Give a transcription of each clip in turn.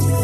هنا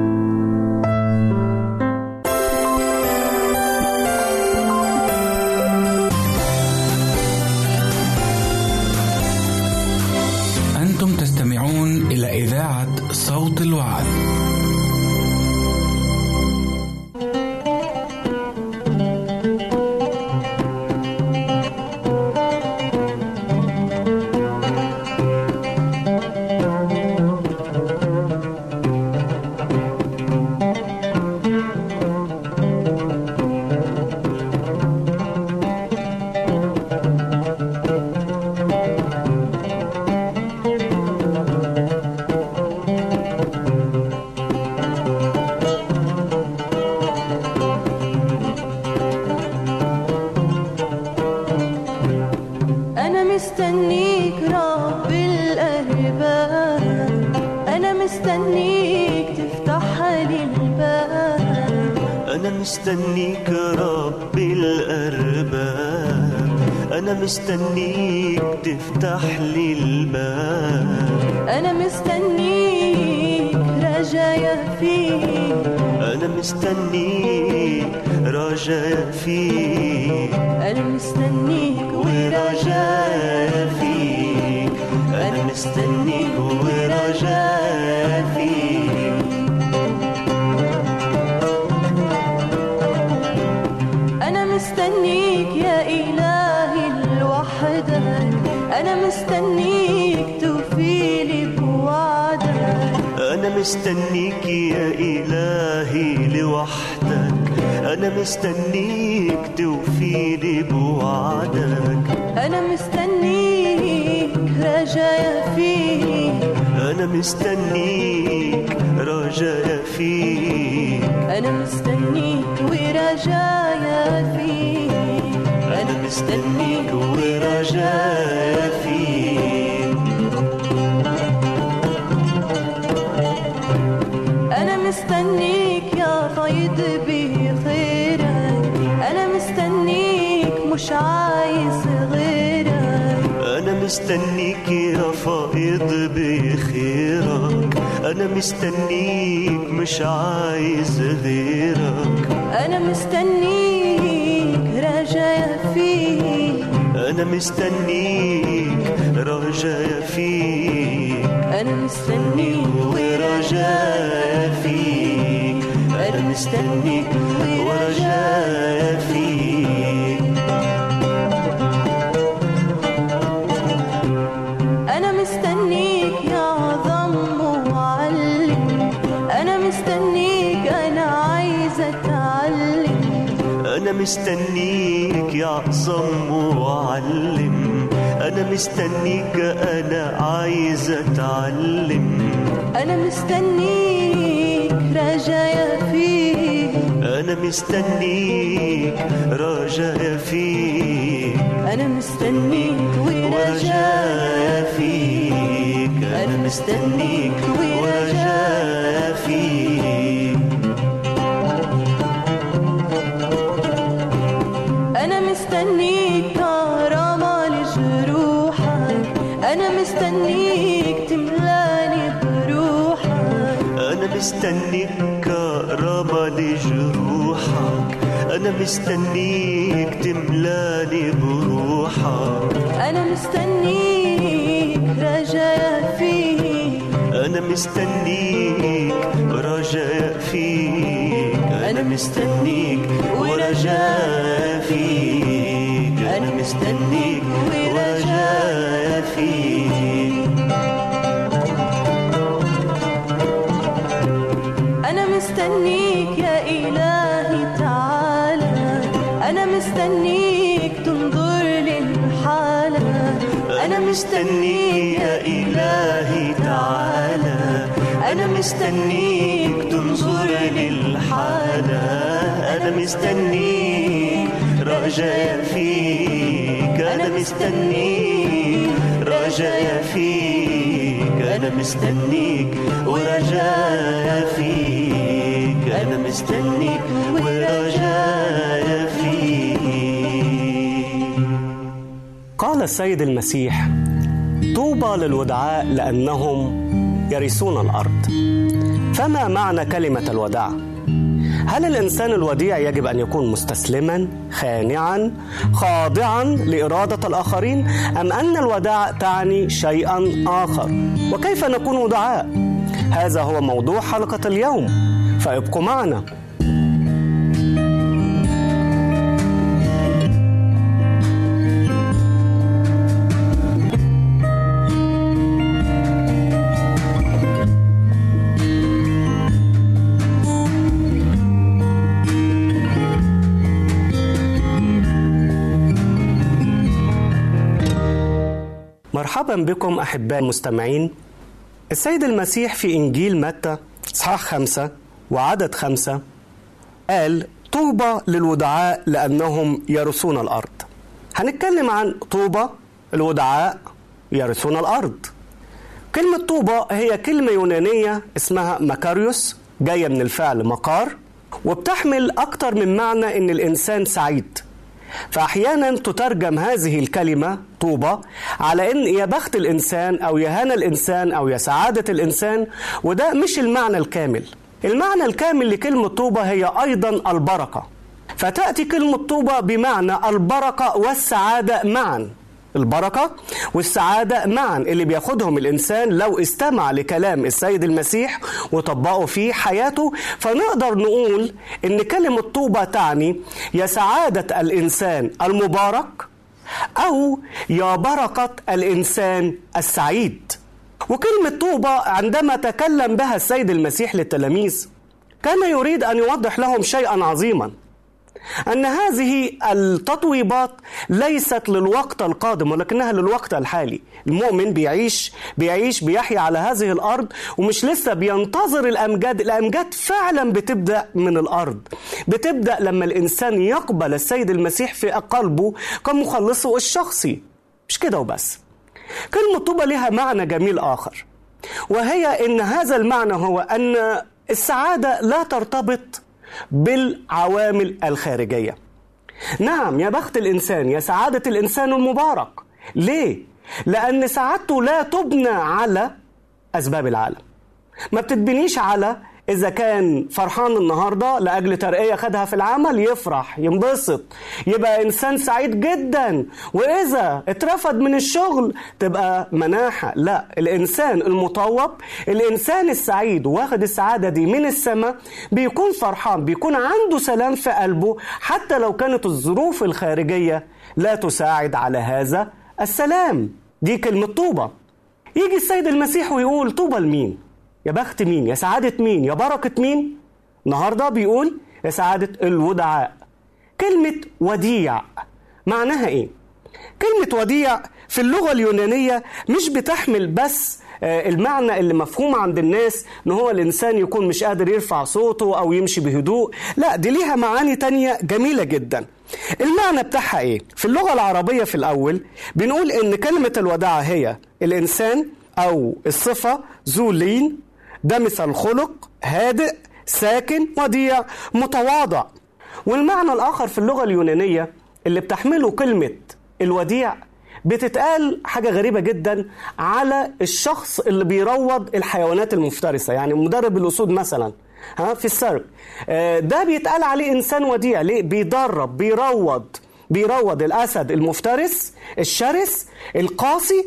مستنيك رب الأرباب. أنا مستنيك تفتح لي الباب. أنا مستنيك رب الأرباب. أنا مستنيك تفتح لي الباب. أنا مستنيك رجايا فيك أنا مستنيك رجاء فيك أنا مستنيك ورجاء فيك أنا مستنيك ورجاء أنا مستنيك يا إلهي لوحدك. أنا مستنيك توفيلي بوعدك. أنا مستنيك رجايا فيك. أنا مستنيك رجاء فيك. أنا مستنيك ورجايا فيك. أنا مستنيك ورجاء فيك. مستنيك يا فيض بخيرك أنا مستنيك مش عايز غيرك. أنا مستنيك يا فائض بخيرك. أنا مستنيك مش عايز غيرك. أنا مستنيك رجايا فيك. أنا مستنيك رجاء فيك. أنا مستنيك أنا مستنيك ورجاء فيك. أنا مستنيك يا عظم معلم أنا مستنيك أنا عايزة أتعلم. أنا مستنيك يا عظم معلم أنا مستنيك أنا عايز أتعلم. أنا مستنيك رجايا أنا مستنيك رجاء فيك. أنا مستنيك ورجايا فيك. أنا مستنيك ورجاء فيك. أنا مستنيك كرامة لجروحك أنا مستنيك تملاني بروحك. أنا مستنيك. مستنيك تملاني بروحك. أنا مستنيك رجايا فيك. أنا مستنيك رجاء فيك. أنا مستنيك ورجاء فيك. أنا مستنيك مستنيك يا إلهي تعالى. أنا مستنيك تنظر للحالة. أنا مستنيك رجايا فيك. أنا مستنيك رجايا فيك. أنا مستنيك ورجايا فيك. أنا مستنيك ورجايا فيك. قال السيد المسيح طوبى للودعاء لأنهم يرثون الأرض. فما معنى كلمة الوداع؟ هل الإنسان الوديع يجب أن يكون مستسلما خانعا خاضعا لإرادة الآخرين أم أن الوداع تعني شيئا آخر؟ وكيف نكون ودعاء؟ هذا هو موضوع حلقة اليوم. فابقوا معنا. مرحبا بكم أحباء المستمعين. السيد المسيح في إنجيل متى إصحاح خمسة وعدد خمسة قال طوبى للودعاء لأنهم يرثون الأرض. هنتكلم عن طوبى الودعاء يرثون الأرض. كلمة طوبى هي كلمة يونانية اسمها مكاريوس جاية من الفعل مقار وبتحمل أكتر من معنى إن الإنسان سعيد. فأحيانا تترجم هذه الكلمة طوبى على إن يا بخت الإنسان أو يا هنا الإنسان أو يا سعادة الإنسان وده مش المعنى الكامل. المعنى الكامل لكلمة طوبى هي أيضا البركة. فتأتي كلمة طوبى بمعنى البركة والسعادة معا. البركة والسعادة معا. اللي بياخدهم الإنسان لو استمع لكلام السيد المسيح وطبقه في حياته فنقدر نقول إن كلمة طوبى تعني يا سعادة الإنسان المبارك أو يا بركة الإنسان السعيد. وكلمة طوبى عندما تكلم بها السيد المسيح للتلاميذ كان يريد أن يوضح لهم شيئا عظيما. أن هذه التطويبات ليست للوقت القادم ولكنها للوقت الحالي. المؤمن بيعيش بيعيش بيحيا على هذه الأرض ومش لسه بينتظر الأمجاد الأمجاد فعلا بتبدأ من الأرض. بتبدأ لما الإنسان يقبل السيد المسيح في قلبه كمخلصه الشخصي. مش كده وبس. كلمة طوبى لها معنى جميل آخر وهي أن هذا المعنى هو أن السعادة لا ترتبط بالعوامل الخارجية. نعم يا بخت الإنسان يا سعادة الإنسان المبارك. ليه؟ لأن سعادته لا تبنى على أسباب العالم. ما بتتبنيش على إذا كان فرحان النهاردة لأجل ترقية خدها في العمل يفرح ينبسط يبقى إنسان سعيد جدا. وإذا اترفض من الشغل تبقى مناحة. لا الإنسان المطوب الإنسان السعيد واخد السعادة دي من السماء بيكون فرحان بيكون عنده سلام في قلبه حتى لو كانت الظروف الخارجية لا تساعد على هذا السلام. دي كلمة طوبة يجي السيد المسيح ويقول طوبى لمين؟ يا بخت مين؟ يا سعادة مين؟ يا بركة مين؟ النهاردة بيقول يا سعادة الودعاء كلمة وديع معناها إيه؟ كلمة وديع في اللغة اليونانية مش بتحمل بس آه، المعنى اللي مفهوم عند الناس إن هو الإنسان يكون مش قادر يرفع صوته أو يمشي بهدوء. لا دي ليها معاني تانية جميلة جدا. المعنى بتاعها إيه؟ في اللغة العربية في الأول بنقول إن كلمة الوداع هي الإنسان أو الصفة ذو لين دمث الخلق هادئ ساكن وديع متواضع. والمعنى الآخر في اللغة اليونانية اللي بتحمله كلمة الوديع بتتقال حاجة غريبة جدا على الشخص اللي بيروض الحيوانات المفترسة. يعني مدرب الأسود مثلا ها في السيرك. آه، ده بيتقال عليه إنسان وديع. ليه؟ بيدرب بيروض بيروض الأسد المفترس الشرس القاسي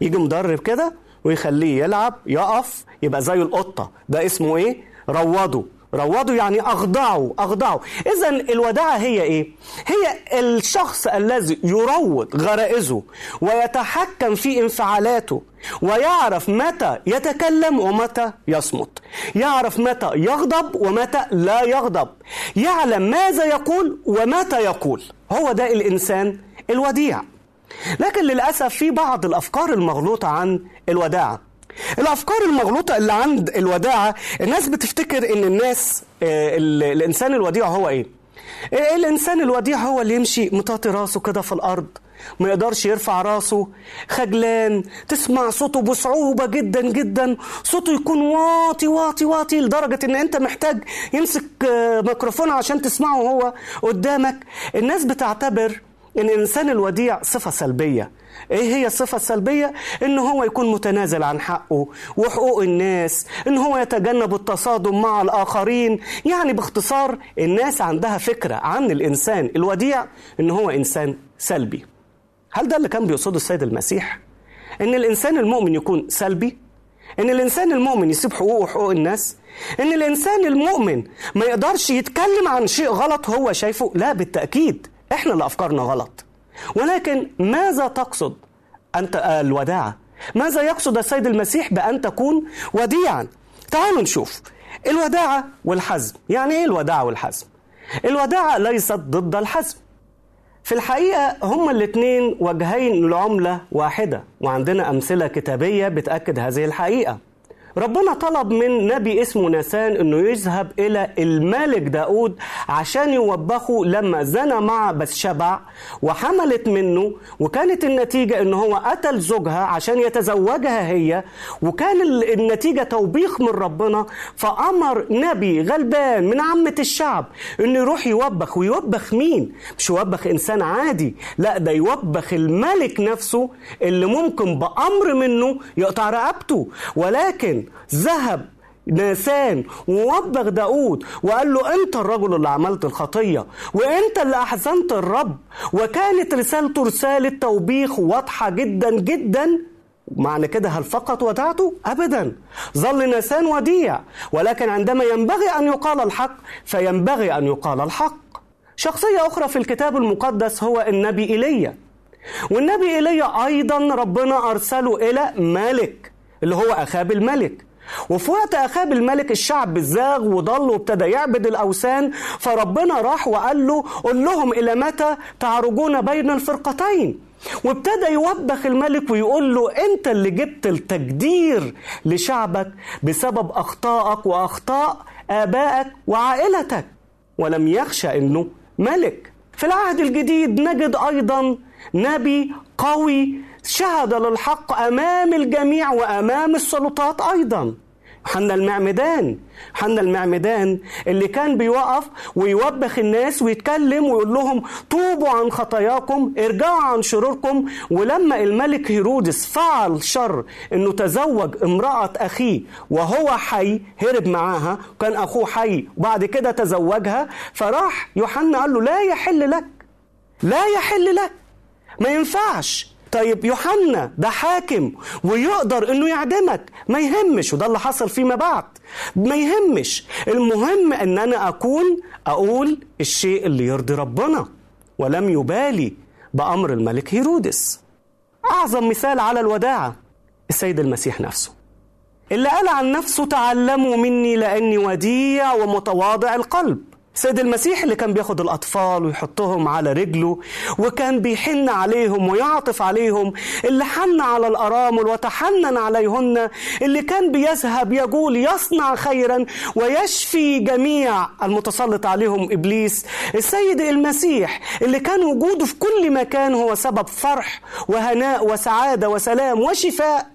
يجي مدرب كده ويخليه يلعب يقف يبقى زي القطة. ده اسمه إيه؟ روضه. روضوا يعني أخضعوا أخضعوا إذا الوداعة هي إيه؟ هي الشخص الذي يروض غرائزه ويتحكم في انفعالاته ويعرف متى يتكلم ومتى يصمت. يعرف متى يغضب ومتى لا يغضب. يعلم ماذا يقول ومتى يقول. هو ده الإنسان الوديع. لكن للأسف في بعض الأفكار المغلوطة عن الوداعة الأفكار المغلوطة اللي عند الوداعه الناس بتفتكر إن الناس آه، ال- الإنسان الوديع هو إيه؟ آه، الإنسان الوديع هو اللي يمشي مطاطي راسه كده في الأرض ما يقدرش يرفع راسه خجلان تسمع صوته بصعوبة جدا جدا صوته يكون واطي واطي واطي لدرجة إن أنت محتاج يمسك آه، ميكروفون عشان تسمعه وهو قدامك. الناس بتعتبر إن الإنسان الوديع صفة سلبية إيه هي الصفة السلبية؟ إن هو يكون متنازل عن حقه وحقوق الناس، إن هو يتجنب التصادم مع الآخرين، يعني باختصار الناس عندها فكرة عن الإنسان الوديع إن هو إنسان سلبي. هل ده اللي كان بيقصده السيد المسيح؟ إن الإنسان المؤمن يكون سلبي؟ إن الإنسان المؤمن يسيب حقوقه وحقوق الناس؟ إن الإنسان المؤمن ما يقدرش يتكلم عن شيء غلط هو شايفه؟ لا بالتأكيد إحنا اللي أفكارنا غلط. ولكن ماذا تقصد أنت الوداعة ماذا يقصد السيد المسيح بأن تكون وديعا؟ تعالوا نشوف. الوداعة والحزم. يعني إيه الوداعة والحزم؟ الوداعة ليست ضد الحزم. في الحقيقة هما الاتنين وجهين لعملة واحدة وعندنا أمثلة كتابية بتأكد هذه الحقيقة. ربنا طلب من نبي اسمه ناسان إنه يذهب إلى الملك داود عشان يوبخه لما زنى مع بسشبع وحملت منه وكانت النتيجة إن هو قتل زوجها عشان يتزوجها هي وكان ال- النتيجة توبيخ من ربنا فأمر نبي غلبان من عامة الشعب إنه يروح يوبخ. ويوبخ مين؟ مش يوبخ إنسان عادي لا ده يوبخ الملك نفسه اللي ممكن بأمر منه يقطع رقبته. ولكن ذهب ناسان ووبخ داود وقال له أنت الرجل اللي عملت الخطية وأنت اللي احزنت الرب وكانت رسالته رسالة توبيخ واضحة جدا جدا معنى كده هل فقط ودعته؟ أبدا. ظل ناسان وديع ولكن عندما ينبغي أن يقال الحق فينبغي أن يقال الحق. شخصية أخرى في الكتاب المقدس هو النبي إيليا. والنبي إيليا أيضا ربنا أرسله إلى ملك اللي هو اخاب الملك وفي وقت اخاب الملك الشعب زاغ وضل وابتدى يعبد الأوثان فربنا راح وقال له قل لهم إلى متى تعرجون بين الفرقتين؟ وابتدى يوبخ الملك ويقول له أنت اللي جبت التجدير لشعبك بسبب أخطائك وأخطاء آبائك وعائلتك. ولم يخشى إنه ملك. في العهد الجديد نجد أيضا نبي قوي شهد للحق أمام الجميع وأمام السلطات أيضا. حنا المعمدان حنا المعمدان اللي كان بيوقف ويوبخ الناس ويتكلم ويقول لهم توبوا عن خطاياكم ارجعوا عن شروركم. ولما الملك هيرودس فعل شر إنه تزوج امرأة اخيه وهو حي هرب معاها كان أخوه حي وبعد كده تزوجها فراح يوحنا قال له لا يحل لك لا يحل لك ما ينفعش. طيب يوحنا ده حاكم ويقدر إنه يعدمك. ما يهمش وده اللي حصل فيما بعد. ما يهمش. المهم إن أنا أكون أقول الشيء اللي يرضي ربنا ولم يبالي بأمر الملك هيرودس. أعظم مثال على الوداعة السيد المسيح نفسه. اللي قال عن نفسه تعلموا مني لأني وديع ومتواضع القلب. سيد المسيح اللي كان بياخد الأطفال ويحطهم على رجله وكان بيحن عليهم ويعطف عليهم اللي حن على الأرامل وتحنن عليهن اللي كان بيذهب يقول يصنع خيرا ويشفي جميع المتسلط عليهم إبليس. السيد المسيح اللي كان وجوده في كل مكان هو سبب فرح وهناء وسعادة وسلام وشفاء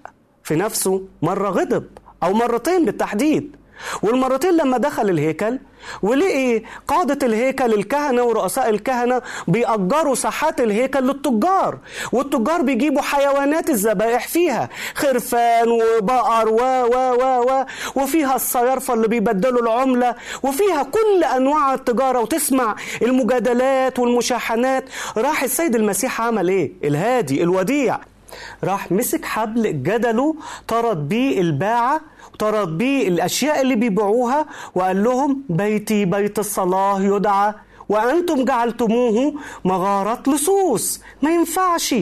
في نفسه مرة غضب أو مرتين بالتحديد. والمرتين لما دخل الهيكل ولقي قادة الهيكل الكهنة ورؤساء الكهنة بيأجروا ساحات الهيكل للتجار والتجار بيجيبوا حيوانات الذبائح فيها خرفان وبقر و و و و وفيها الصيارفة اللي بيبدلوا العملة وفيها كل أنواع التجارة وتسمع المجادلات والمشاحنات راح السيد المسيح عمل إيه؟ الهادي الوديع راح مسك حبل جدله طرد بيه الباعة طرد بيه الأشياء اللي بيبيعوها وقال لهم بيتي بيت الصلاة يدعى وأنتم جعلتموه مغارة لصوص. ما ينفعش.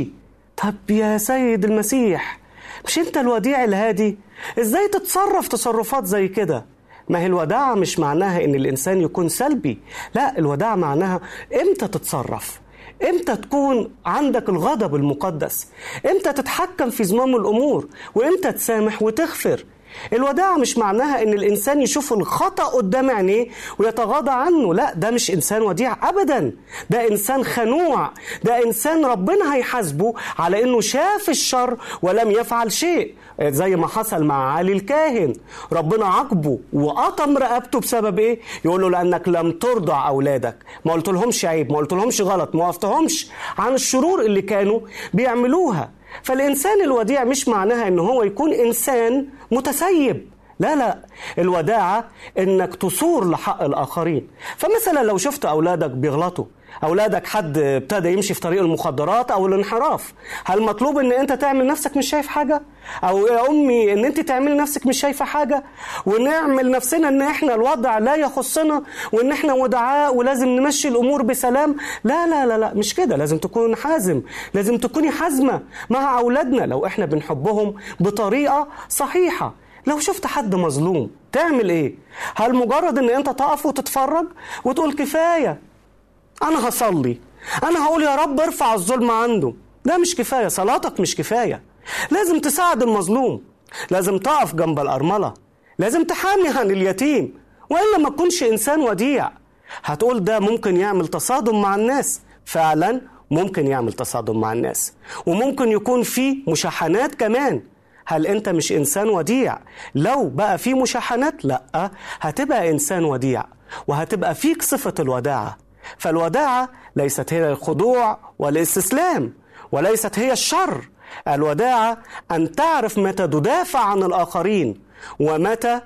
طب يا سيد المسيح مش أنت الوديع الهادي؟ إزاي تتصرف تصرفات زي كده؟ ما هي الوداعة مش معناها إن الإنسان يكون سلبي لا الوداعة معناها إمتى تتصرف؟ إمتى تكون عندك الغضب المقدس؟ إمتى تتحكم في زمام الأمور؟ وامتى تسامح وتغفر؟ الوداعة مش معناها إن الإنسان يشوف الخطأ قدام عينيه ويتغاضى عنه. لا ده مش إنسان وديع ابدا. ده إنسان خنوع. ده إنسان ربنا هيحاسبه على إنه شاف الشر ولم يفعل شيء. زي ما حصل مع علي الكاهن. ربنا عاقبه وقطم رقبته بسبب إيه؟ يقول له لأنك لم ترضع أولادك. ما قلت لهمش عيب ما قلت لهمش غلط ما وقفتهمش عن الشرور اللي كانوا بيعملوها. فالإنسان الوديع مش معناها إن هو يكون إنسان متسيب. لا لا. الوداعة إنك تصور لحق الآخرين. فمثلا لو شفت أولادك بيغلطوا أولادك حد ابتدى يمشي في طريق المخدرات أو الانحراف؟ هل مطلوب إن أنت تعمل نفسك مش شايف حاجة؟ أو يا أمي إن أنت تعملي نفسك مش شايفة حاجة؟ ونعمل نفسنا إن إحنا الوضع لا يخصنا وإن إحنا ودعاء ولازم نمشي الأمور بسلام؟ لا لا لا لا مش كده. لازم تكون حازم. لازم تكوني حازمة مع أولادنا لو إحنا بنحبهم بطريقة صحيحة. لو شفت حد مظلوم تعمل إيه؟ هل مجرد إن أنت تقف وتتفرج وتقول كفاية أنا هصلي. أنا هقول يا رب ارفع الظلم عنده. ده مش كفاية صلاتك مش كفاية. لازم تساعد المظلوم. لازم تقف جنب الأرملة. لازم تحامي عن اليتيم. وإلا ما تكونش إنسان وديع. هتقول ده ممكن يعمل تصادم مع الناس. فعلا ممكن يعمل تصادم مع الناس. وممكن يكون في مشاحنات كمان. هل أنت مش إنسان وديع؟ لو بقى في مشاحنات لأ. هتبقى إنسان وديع. وهتبقى فيك صفة الوداعة. فالوداعة ليست هي الخضوع والاستسلام وليست هي الشر. الوداعة أن تعرف متى تدافع عن الآخرين ومتى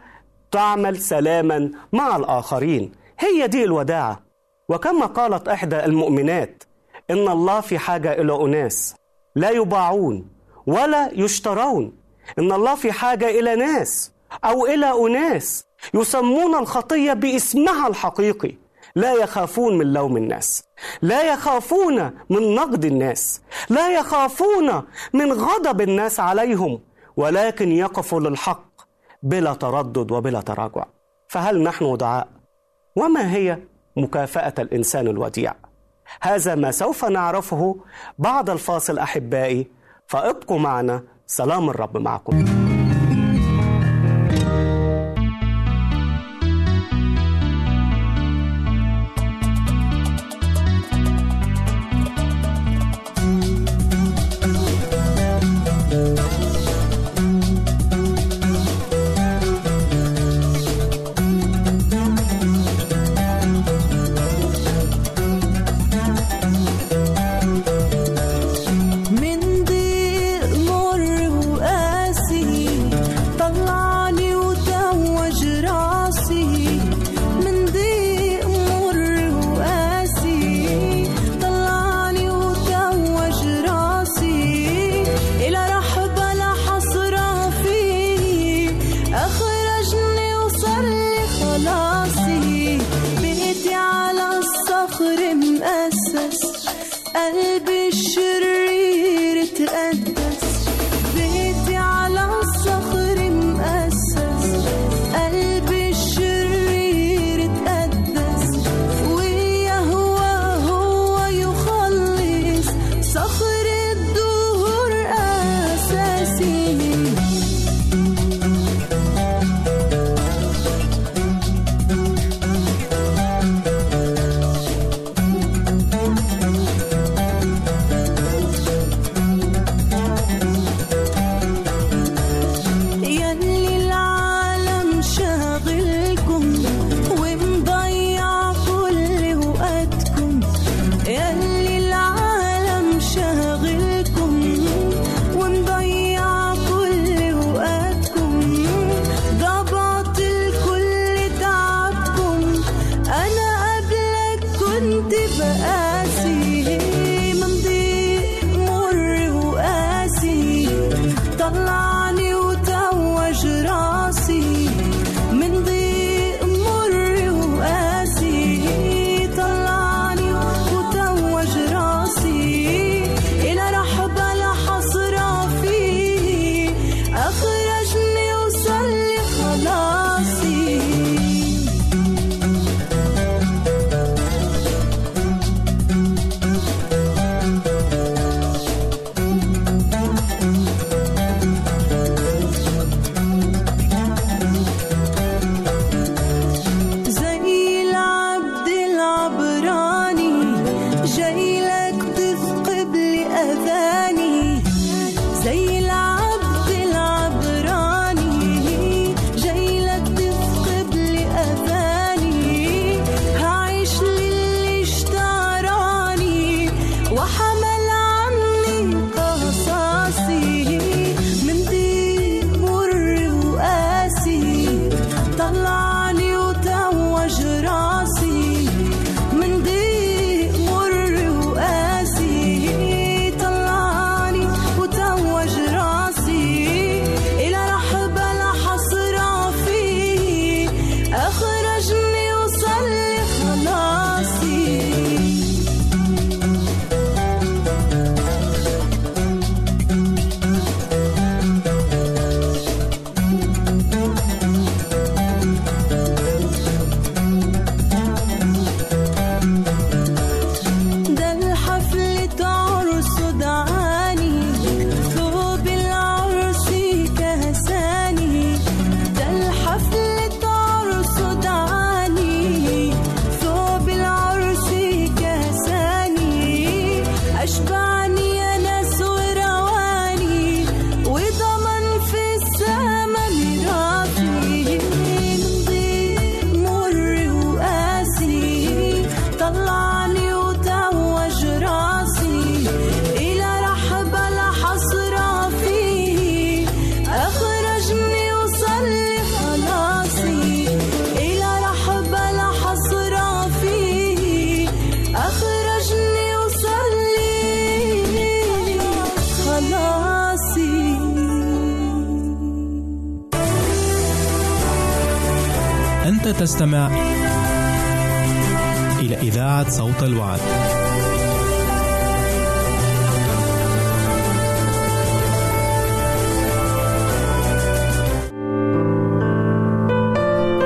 تعمل سلاما مع الآخرين. هي دي الوداعة. وكما قالت إحدى المؤمنات إن الله في حاجة إلى أناس لا يباعون ولا يشترون. إن الله في حاجة إلى ناس أو إلى أناس يسمون الخطية باسمها الحقيقي. لا يخافون من لوم الناس لا يخافون من نقد الناس لا يخافون من غضب الناس عليهم ولكن يقفوا للحق بلا تردد وبلا تراجع. فهل نحن ودعاء وما هي مكافأة الإنسان الوديع؟ هذا ما سوف نعرفه بعد الفاصل أحبائي. فابقوا معنا. سلام الرب معكم. تستمع إلى إذاعة صوت الوعد.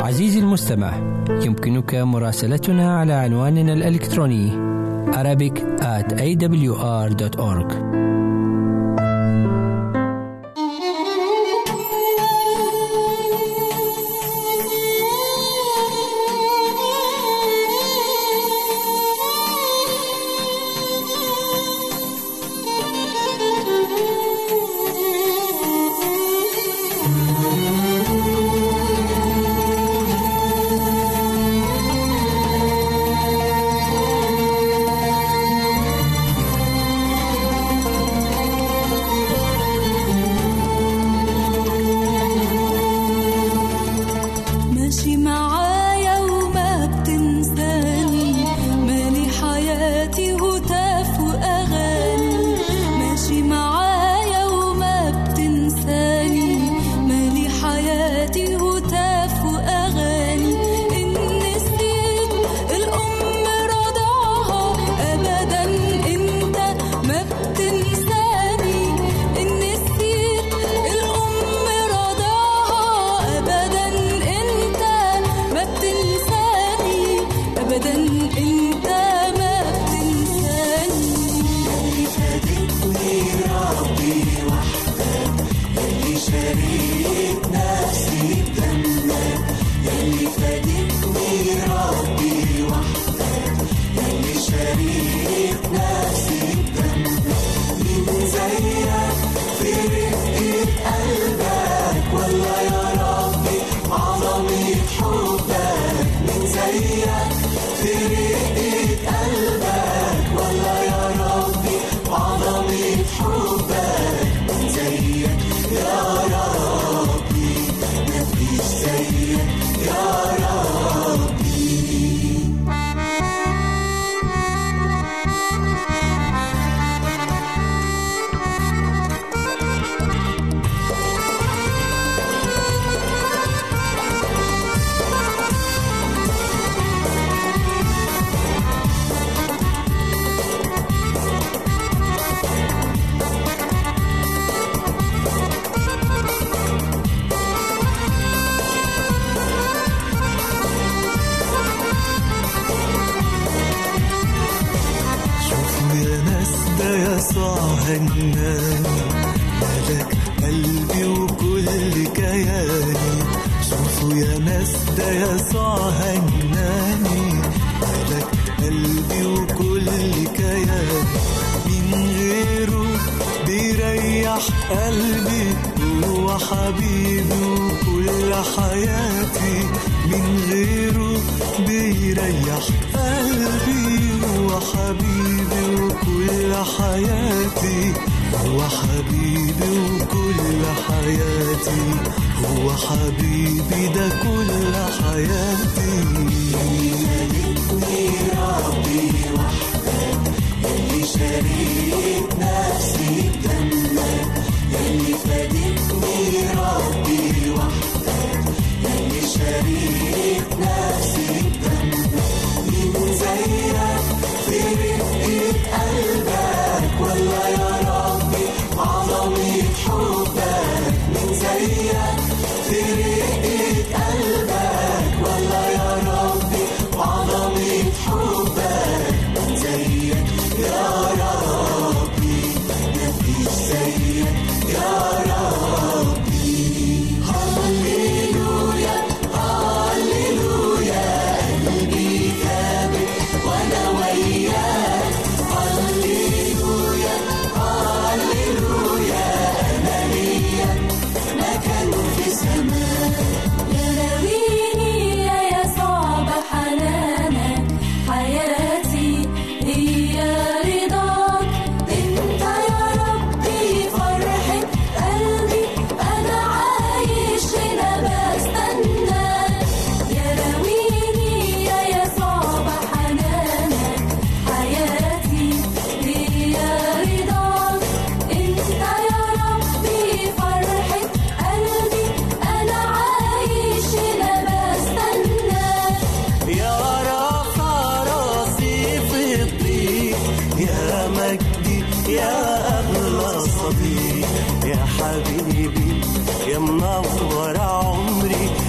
عزيزي المستمع يمكنك مراسلتنا على عنواننا الإلكتروني arabic at awr.org bedel حياتي من غيره بيريح قلبي هو حبيبي وكل حياتي هو حبيبي وكل حياتي هو حبيبي ده كل حياتي. ملكني ربي وحدك اللي شريك نفسي بدمك اللي فدي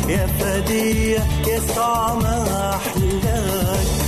يا فدية يسوع ما أحلاك.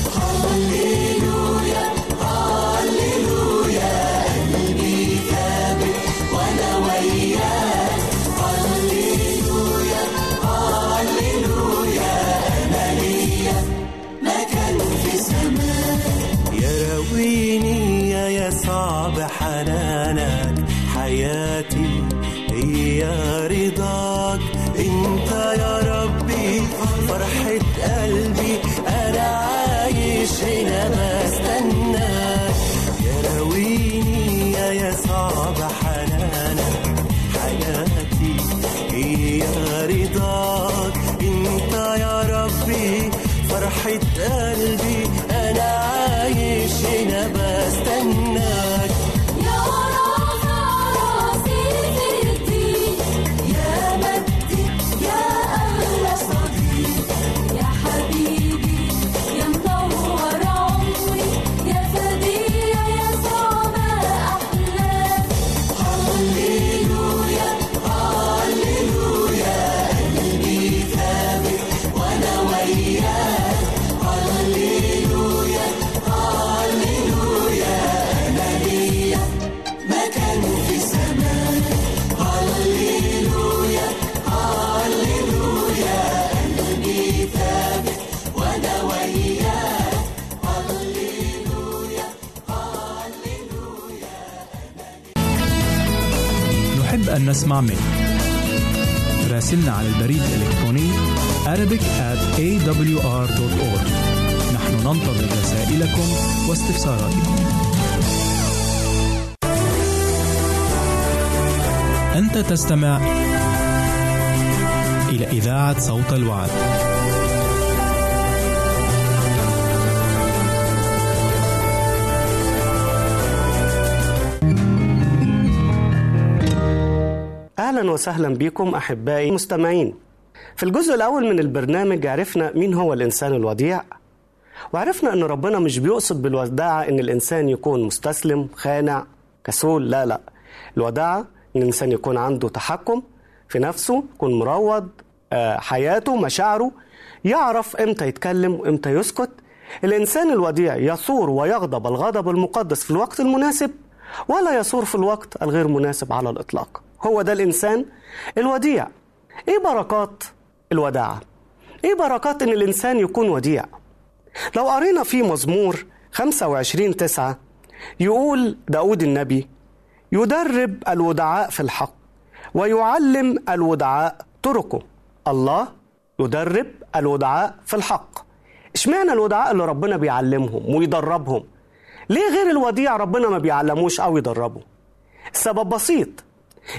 نسمع منك راسلنا على البريد الإلكتروني Arabic at awr.org نحن ننتظر رسائلكم واستفساراتكم. أنت تستمع إلى إذاعة صوت الوعد. أهلا وسهلا بكم أحبائي المستمعين في الجزء الأول من البرنامج عرفنا مين هو الإنسان الوديع وعرفنا أن ربنا مش بيقصد بالوداعة أن الإنسان يكون مستسلم خانع كسول لا لا. الوداعة أن الإنسان يكون عنده تحكم في نفسه يكون مروض آه، حياته مشاعره يعرف إمتى يتكلم وإمتى يسكت. الإنسان الوديع يثور ويغضب الغضب المقدس في الوقت المناسب ولا يثور في الوقت الغير مناسب على الإطلاق. هو ده الإنسان الوديع. إيه بركات الوداعة؟ إيه بركات إن الإنسان يكون وديع؟ لو قرينا في مزمور 25 تسعة يقول داود النبي يدرب الودعاء في الحق ويعلم الودعاء طرقه. الله يدرب الودعاء في الحق. إشمعنى الودعاء اللي ربنا بيعلمهم ويدربهم؟ ليه غير الوديع ربنا ما بيعلموش أو يدربه السبب بسيط.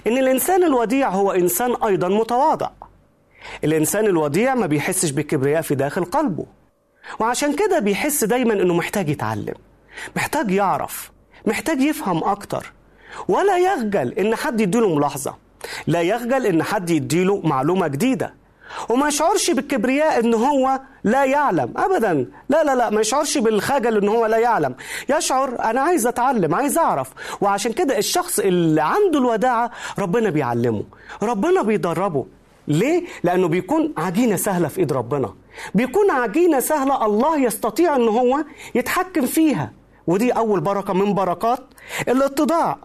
إن الإنسان الوديع هو إنسان أيضا متواضع. الإنسان الوديع ما بيحسش بالكبرياء في داخل قلبه وعشان كده بيحس دايما إنه محتاج يتعلم محتاج يعرف محتاج يفهم أكتر. ولا يخجل إن حد يديله ملاحظة لا يخجل إن حد يديله معلومة جديدة. وما يشعرش بالكبرياء ان هو لا يعلم ابدا. لا لا لا ما يشعرش بالخجل ان هو لا يعلم. يشعر أنا عايز أتعلم عايز أعرف. وعشان كده الشخص اللي عنده الوداعة ربنا بيعلمه ربنا بيدربه. ليه؟ لأنه بيكون عجينة سهلة في إيد ربنا. بيكون عجينة سهلة الله يستطيع ان هو يتحكم فيها. ودي أول بركة من بركات الاتضاع.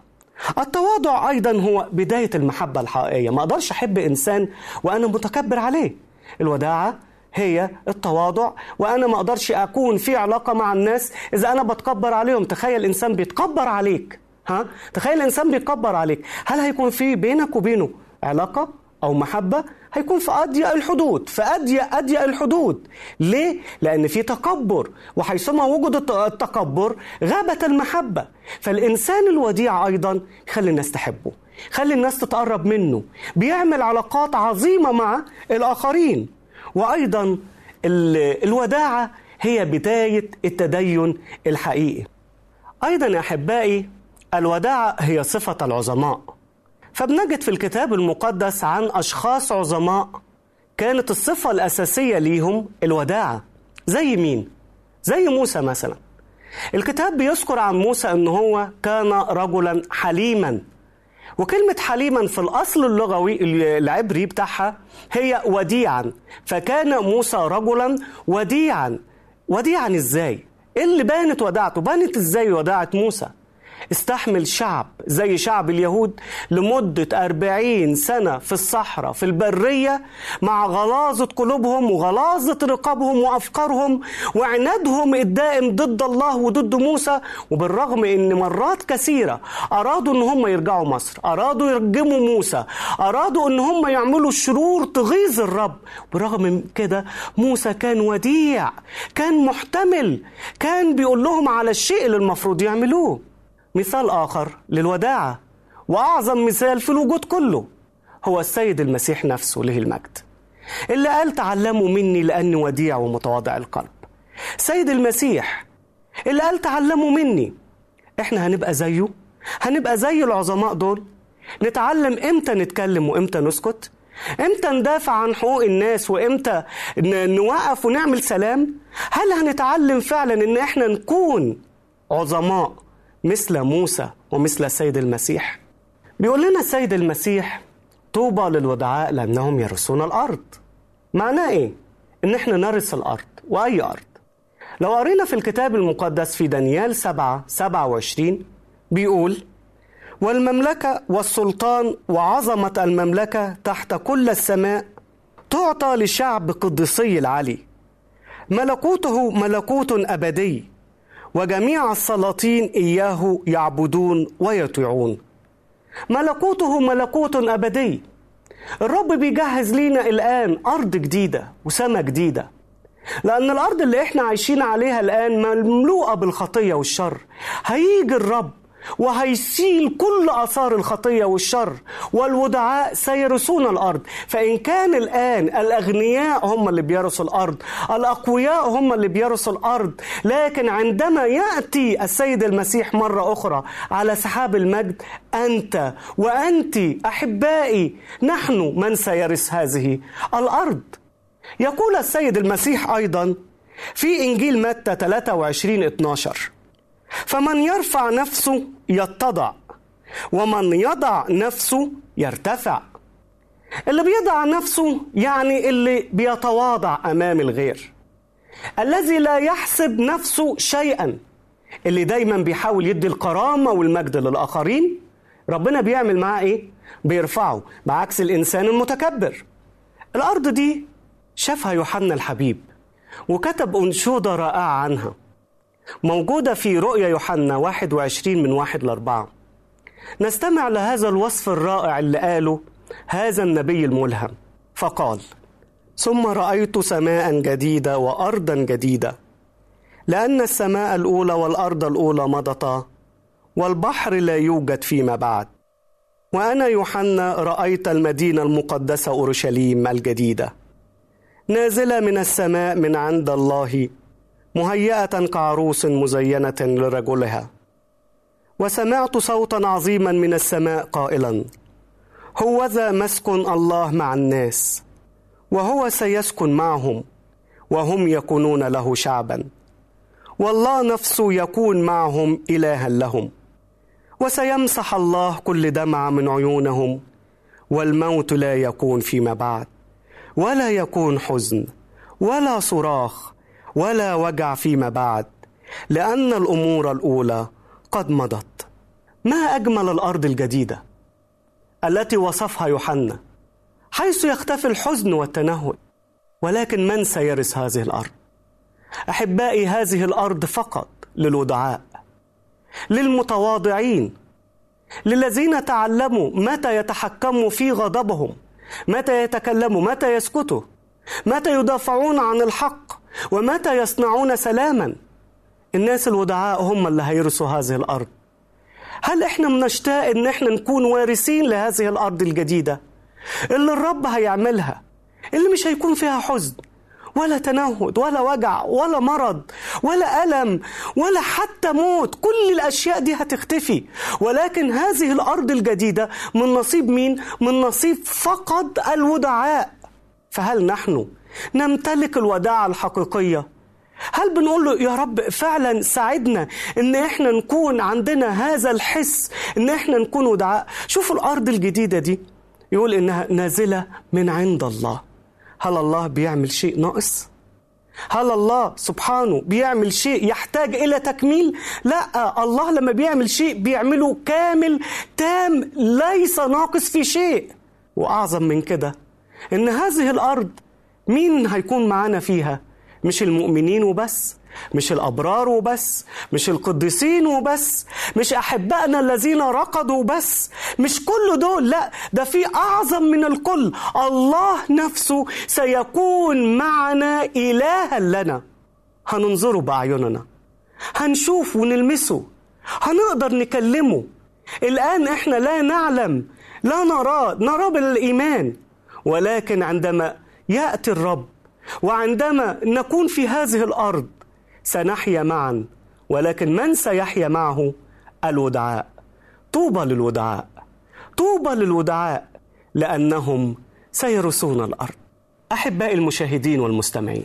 التواضع أيضا هو بداية المحبة الحقيقية. ما أقدرش أحب إنسان وأنا متكبر عليه. الوداعة هي التواضع وأنا ما أقدرش أكون في علاقة مع الناس إذا أنا بتكبر عليهم. تخيل إنسان بيتكبر عليك ها؟ تخيل إنسان بيتكبر عليك. هل هيكون في بينك وبينه علاقة أو محبة؟ هيكون في أضيق الحدود في اضيق أضيق الحدود. ليه؟ لأن في تكبر وحيثما وجد الت- التكبر غابت المحبة. فالإنسان الوديع أيضا يخلي الناس تحبه يخلي الناس تتقرب منه. بيعمل علاقات عظيمة مع الآخرين. وأيضا ال- الوداعة هي بداية التدين الحقيقي. أيضا يا أحبائي الوداعة هي صفة العظماء. فبنجد في الكتاب المقدس عن أشخاص عظماء كانت الصفة الأساسية ليهم الوداعه زي مين زي موسى مثلا الكتاب بيذكر عن موسى إن هو كان رجلا حليما وكلمة حليما في الأصل اللغوي العبري بتاعها هي وديعا فكان موسى رجلا وديعا وديعا إزاي؟ إيه اللي بانت وداعته؟ بانت إزاي وداعة موسى؟ استحمل شعب زي شعب اليهود لمدة أربعين سنة في الصحراء في البرية مع غلاظة قلوبهم وغلاظة رقابهم وأفكارهم وعنادهم الدائم ضد الله وضد موسى. وبالرغم أن مرات كثيرة أرادوا أن هم يرجعوا مصر أرادوا يرجموا موسى أرادوا أن هم يعملوا الشرور تغيظ الرب. برغم كده موسى كان وديع كان محتمل كان بيقول لهم على الشيء اللي المفروض يعملوه. مثال آخر للوداعة وأعظم مثال في الوجود كله هو السيد المسيح نفسه له المجد. اللي قال تعلموا مني لأني وديع ومتواضع القلب. سيد المسيح اللي قال تعلموا مني إحنا هنبقى زيه؟ هنبقى زي العظماء دول؟ نتعلم إمتى نتكلم وإمتى نسكت؟ إمتى ندافع عن حقوق الناس وإمتى نوقف ونعمل سلام؟ هل هنتعلم فعلا إن إحنا نكون عظماء مثل موسى ومثل السيد المسيح. بيقول لنا السيد المسيح طوبى للودعاء لأنهم يرثون الأرض. معناه إيه؟ إن إحنا نرث الأرض وأي أرض. لو قرينا في الكتاب المقدس في دانيال 7 27 بيقول والمملكة والسلطان وعظمة المملكة تحت كل السماء تعطى لشعب قدسي العلي ملكوته ملكوت أبدي. وجميع السلاطين إياه يعبدون ويطيعون. ملكوته ملكوت أبدي. الرب بيجهز لينا الآن أرض جديدة وسماء جديدة. لأن الأرض اللي إحنا عايشين عليها الآن مملوءة بالخطية والشر. هيجي الرب وهيسيل كل آثار الخطية والشر والودعاء سيرثون الأرض. فإن كان الآن الأغنياء هم اللي بيرثوا الأرض الأقوياء هم اللي بيرثوا الأرض لكن عندما يأتي السيد المسيح مرة أخرى على سحاب المجد أنت وأنت أحبائي نحن من سيرث هذه الأرض. يقول السيد المسيح أيضا في إنجيل متى 23 12 فمن يرفع نفسه يتضع ومن يضع نفسه يرتفع. اللي بيضع نفسه يعني اللي بيتواضع أمام الغير. الذي لا يحسب نفسه شيئا اللي دايما بيحاول يدي الكرامة والمجد للآخرين ربنا بيعمل معاه إيه؟ بيرفعه بعكس الإنسان المتكبر. الأرض دي شافها يوحنا الحبيب وكتب أنشودة رائعة عنها. موجودة في رؤيا يوحنا 21 من واحد لأربعة. نستمع لهذا الوصف الرائع اللي قاله هذا النبي الملهم. فقال ثم رأيت سماء جديدة وأرضا جديدة لأن السماء الأولى والأرض الأولى مضتا والبحر لا يوجد فيما بعد. وأنا يوحنا رأيت المدينة المقدسة أورشليم الجديدة نازلة من السماء من عند الله مهيئة كعروس مزينة لرجلها. وسمعت صوتا عظيما من السماء قائلا هوذا مسكن الله مع الناس وهو سيسكن معهم وهم يكونون له شعبا والله نفسه يكون معهم إلها لهم وسيمسح الله كل دمع من عيونهم والموت لا يكون فيما بعد ولا يكون حزن ولا صراخ ولا وجع فيما بعد لأن الأمور الأولى قد مضت. ما أجمل الأرض الجديدة التي وصفها يوحنا حيث يختفي الحزن والتنهد ولكن من سيرث هذه الأرض؟ أحبائي هذه الأرض فقط للودعاء للمتواضعين للذين تعلموا متى يتحكموا في غضبهم متى يتكلموا متى يسكتوا متى يدافعون عن الحق. ومتى يصنعون سلاما؟ الناس الودعاء هم اللي هيرثوا هذه الأرض. هل إحنا بنشتاق إن إحنا نكون وارثين لهذه الأرض الجديدة؟ اللي الرب هيعملها اللي مش هيكون فيها حزن ولا تنهد ولا وجع ولا مرض ولا ألم ولا حتى موت كل الأشياء دي هتختفي. ولكن هذه الأرض الجديدة من نصيب مين؟ من نصيب فقط الودعاء. فهل نحن نمتلك الوداعه الحقيقية. هل بنقول له يا رب فعلا ساعدنا إن إحنا نكون عندنا هذا الحس إن إحنا نكون ودعاء شوفوا الأرض الجديدة دي. يقول إنها نازلة من عند الله. هل الله بيعمل شيء ناقص؟ هل الله سبحانه بيعمل شيء يحتاج إلى تكميل؟ لا الله لما بيعمل شيء بيعمله كامل تام ليس ناقص في شيء. وأعظم من كده إن هذه الأرض مين هيكون معانا فيها؟ مش المؤمنين وبس مش الأبرار وبس مش القديسين وبس مش أحبائنا الذين رقدوا بس مش كل دول لا ده في أعظم من الكل. الله نفسه سيكون معنا إلها لنا. هننظره بأعيننا. هنشوف ونلمسه. هنقدر نكلمه. الآن إحنا لا نعلم لا نراه نراه بالإيمان. ولكن عندما يأتي الرب وعندما نكون في هذه الأرض سنحيا معا ولكن من سيحيا معه؟ الودعاء. طوبى للودعاء. طوبى للودعاء لأنهم سيرثون الأرض. أحبائي المشاهدين والمستمعين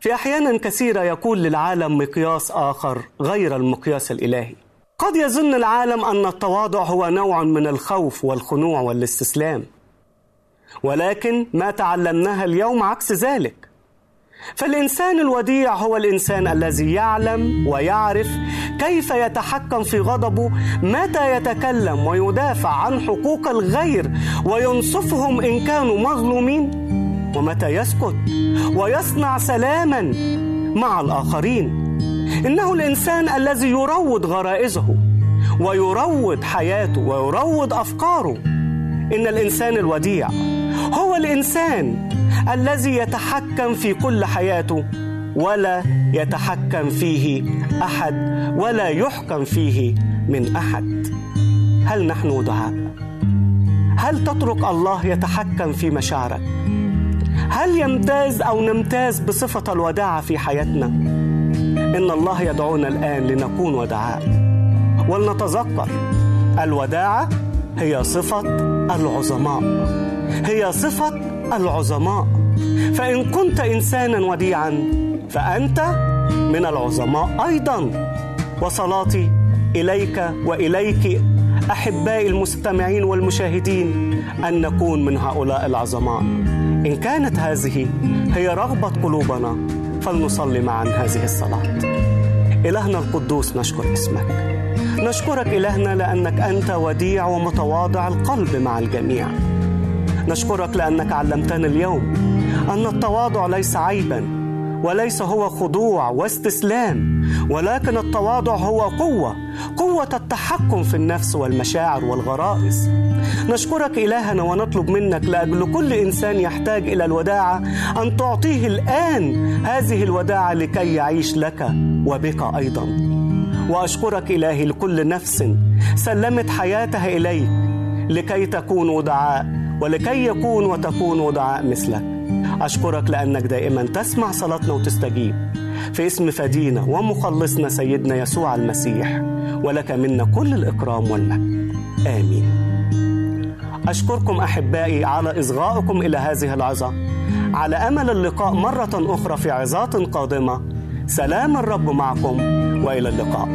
في أحيان كثيرة يكون للعالم مقياس آخر غير المقياس الإلهي. قد يظن العالم أن التواضع هو نوع من الخوف والخنوع والاستسلام. ولكن ما تعلمناها اليوم عكس ذلك. فالإنسان الوديع هو الإنسان الذي يعلم ويعرف كيف يتحكم في غضبه متى يتكلم ويدافع عن حقوق الغير وينصفهم إن كانوا مظلومين ومتى يسكت ويصنع سلاما مع الآخرين. إنه الإنسان الذي يروض غرائزه ويروض حياته ويروض أفكاره. إن الإنسان الوديع هو الإنسان الذي يتحكم في كل حياته ولا يتحكم فيه أحد ولا يحكم فيه من أحد. هل نحن ودعاء هل تترك الله يتحكم في مشاعرك؟ هل يمتاز أو نمتاز بصفة الوداعه في حياتنا؟ إن الله يدعونا الآن لنكون ودعاء. ولنتذكر الوداعه هي صفة العظماء. هي صفة العظماء. فإن كنت إنسانا وديعا فأنت من العظماء أيضا. وصلاتي إليك وإليك أحبائي المستمعين والمشاهدين أن نكون من هؤلاء العظماء. إن كانت هذه هي رغبة قلوبنا فلنصلي معا هذه الصلاة. إلهنا القدوس نشكر اسمك. نشكرك إلهنا لأنك أنت وديع ومتواضع القلب مع الجميع. نشكرك لأنك علمتنا اليوم أن التواضع ليس عيبا وليس هو خضوع واستسلام ولكن التواضع هو قوة قوة التحكم في النفس والمشاعر والغرائز. نشكرك إلهنا ونطلب منك لأجل كل إنسان يحتاج إلى الوداعه أن تعطيه الآن هذه الوداعه لكي يعيش لك وبك أيضا. وأشكرك إلهي لكل نفس سلمت حياتها إليك لكي تكون ودعاء ولكي يكون وتكون ودعاء مثلك. أشكرك لأنك دائما تسمع صلاتنا وتستجيب. في اسم فدينا ومخلصنا سيدنا يسوع المسيح ولك منا كل الإكرام والمجد. آمين. أشكركم أحبائي على إصغائكم إلى هذه العظة. على أمل اللقاء مرة أخرى في عظات قادمة. سلام الرب معكم وإلى اللقاء.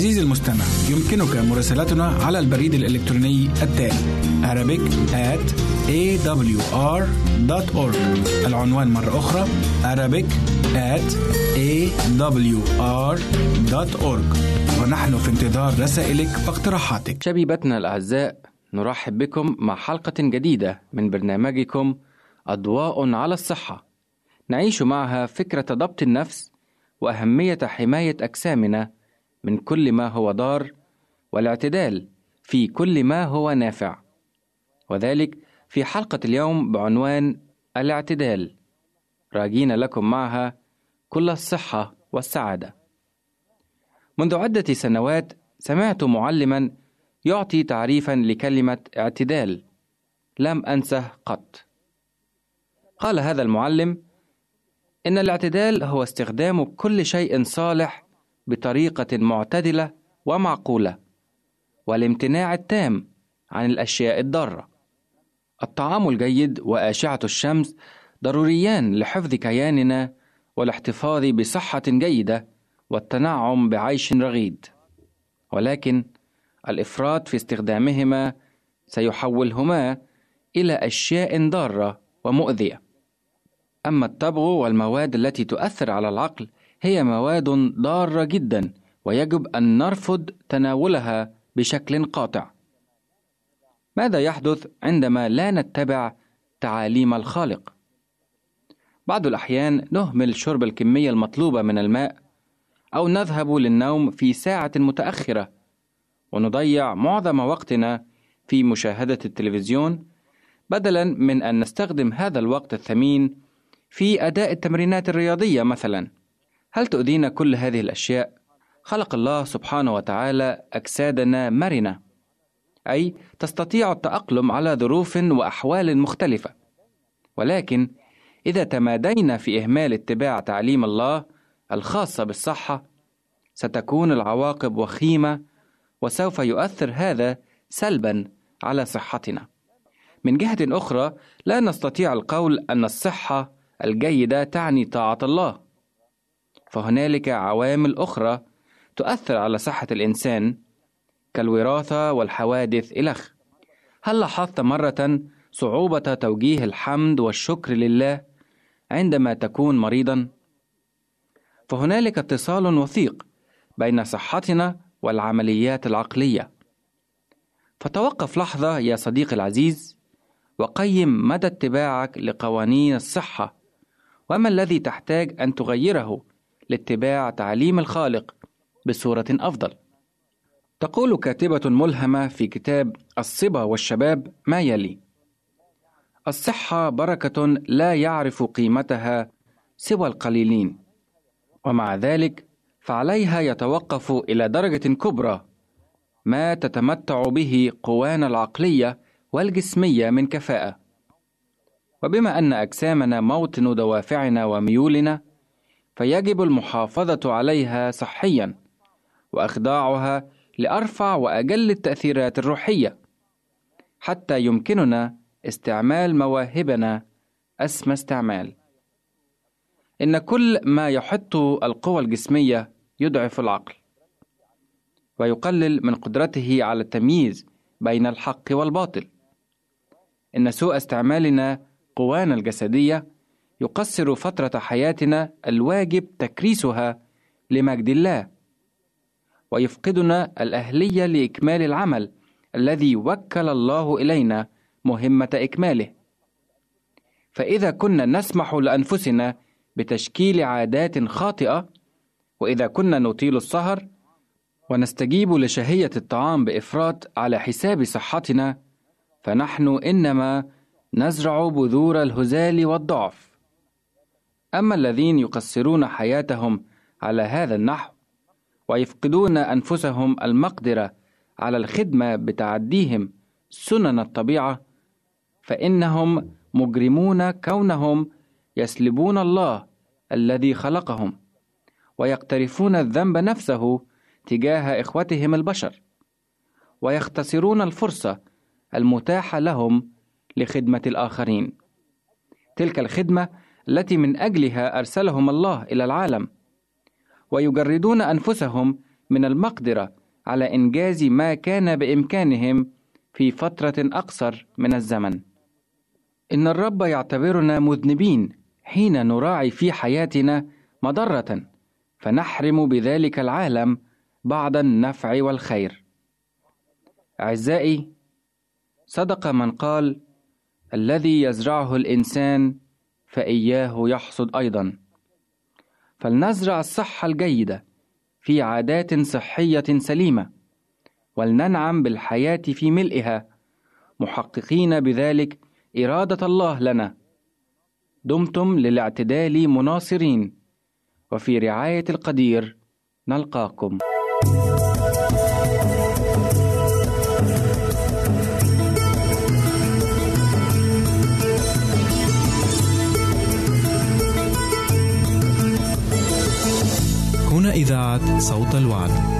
عزيزي المستمع يمكنك مراسلتنا على البريد الإلكتروني التالي Arabic at awr.org العنوان مرة أخرى Arabic at awr.org ونحن في انتظار رسائلك واقتراحاتك. شبيبتنا الأعزاء نرحب بكم مع حلقة جديدة من برنامجكم أضواء على الصحة. نعيش معها فكرة ضبط النفس وأهمية حماية أجسامنا من كل ما هو ضار والاعتدال في كل ما هو نافع. وذلك في حلقة اليوم بعنوان الاعتدال. راجين لكم معها كل الصحة والسعادة. منذ عدة سنوات سمعت معلما يعطي تعريفا لكلمة اعتدال. لم أنسه قط. قال هذا المعلم إن الاعتدال هو استخدام كل شيء صالح بطريقة معتدلة ومعقولة والامتناع التام عن الأشياء الضارة. الطعام الجيد وأشعة الشمس ضروريان لحفظ كياننا والاحتفاظ بصحة جيدة والتنعم بعيش رغيد. ولكن الإفراط في استخدامهما سيحولهما إلى أشياء ضارة ومؤذية. أما التبغ والمواد التي تؤثر على العقل هي مواد ضارة جدا ويجب أن نرفض تناولها بشكل قاطع. ماذا يحدث عندما لا نتبع تعاليم الخالق؟ بعض الأحيان نهمل شرب الكمية المطلوبة من الماء أو نذهب للنوم في ساعة متأخرة ونضيع معظم وقتنا في مشاهدة التلفزيون بدلا من أن نستخدم هذا الوقت الثمين في أداء التمرينات الرياضية مثلا هل تؤذينا كل هذه الأشياء؟ خلق الله سبحانه وتعالى أجسادنا مرنة. أي تستطيع التأقلم على ظروف وأحوال مختلفة. ولكن إذا تمادينا في إهمال اتباع تعليم الله الخاصة بالصحة ستكون العواقب وخيمة وسوف يؤثر هذا سلبا على صحتنا. من جهة أخرى لا نستطيع القول أن الصحة الجيدة تعني طاعة الله. فهنالك عوامل أخرى تؤثر على صحة الإنسان كالوراثة والحوادث إلخ هل لاحظت مرة صعوبة توجيه الحمد والشكر لله عندما تكون مريضا؟ فهنالك اتصال وثيق بين صحتنا والعمليات العقلية فتوقف لحظة يا صديقي العزيز وقيم مدى اتباعك لقوانين الصحة وما الذي تحتاج أن تغيره لاتباع تعليم الخالق بصورة أفضل. تقول كاتبة ملهمة في كتاب الصبا والشباب ما يلي: الصحة بركة لا يعرف قيمتها سوى القليلين، ومع ذلك فعليها يتوقف إلى درجة كبرى ما تتمتع به قوانا العقلية والجسمية من كفاءة. وبما أن أجسامنا موطن دوافعنا وميولنا، فيجب المحافظة عليها صحيا وإخضاعها لأرفع وأجل التأثيرات الروحية حتى يمكننا استعمال مواهبنا أسمى استعمال. إن كل ما يحط القوى الجسمية يضعف العقل ويقلل من قدرته على التمييز بين الحق والباطل. إن سوء استعمالنا قوانا الجسدية يقصر فترة حياتنا الواجب تكريسها لمجد الله ويفقدنا الأهلية لإكمال العمل الذي وكل الله إلينا مهمة إكماله. فإذا كنا نسمح لأنفسنا بتشكيل عادات خاطئة وإذا كنا نطيل السهر ونستجيب لشهية الطعام بإفراط على حساب صحتنا فنحن إنما نزرع بذور الهزال والضعف. أما الذين يقصرون حياتهم على هذا النحو ويفقدون أنفسهم المقدرة على الخدمة بتعديهم سنن الطبيعة فإنهم مجرمون كونهم يسلبون الله الذي خلقهم ويقترفون الذنب نفسه تجاه إخوتهم البشر ويختصرون الفرصة المتاحة لهم لخدمة الآخرين. تلك الخدمة التي من أجلها أرسلهم الله إلى العالم ويجردون أنفسهم من المقدرة على إنجاز ما كان بإمكانهم في فترة أقصر من الزمن. إن الرب يعتبرنا مذنبين حين نراعي في حياتنا مضرة فنحرم بذلك العالم بعض النفع والخير. أعزائي، صدق من قال: الذي يزرعه الإنسان فإياه يحصد أيضا. فلنزرع الصحة الجيدة في عادات صحية سليمة، ولننعم بالحياة في ملئها، محققين بذلك إرادة الله لنا. دمتم للاعتدال مناصرين، وفي رعاية القدير نلقاكم. إذاعة صوت الوعد.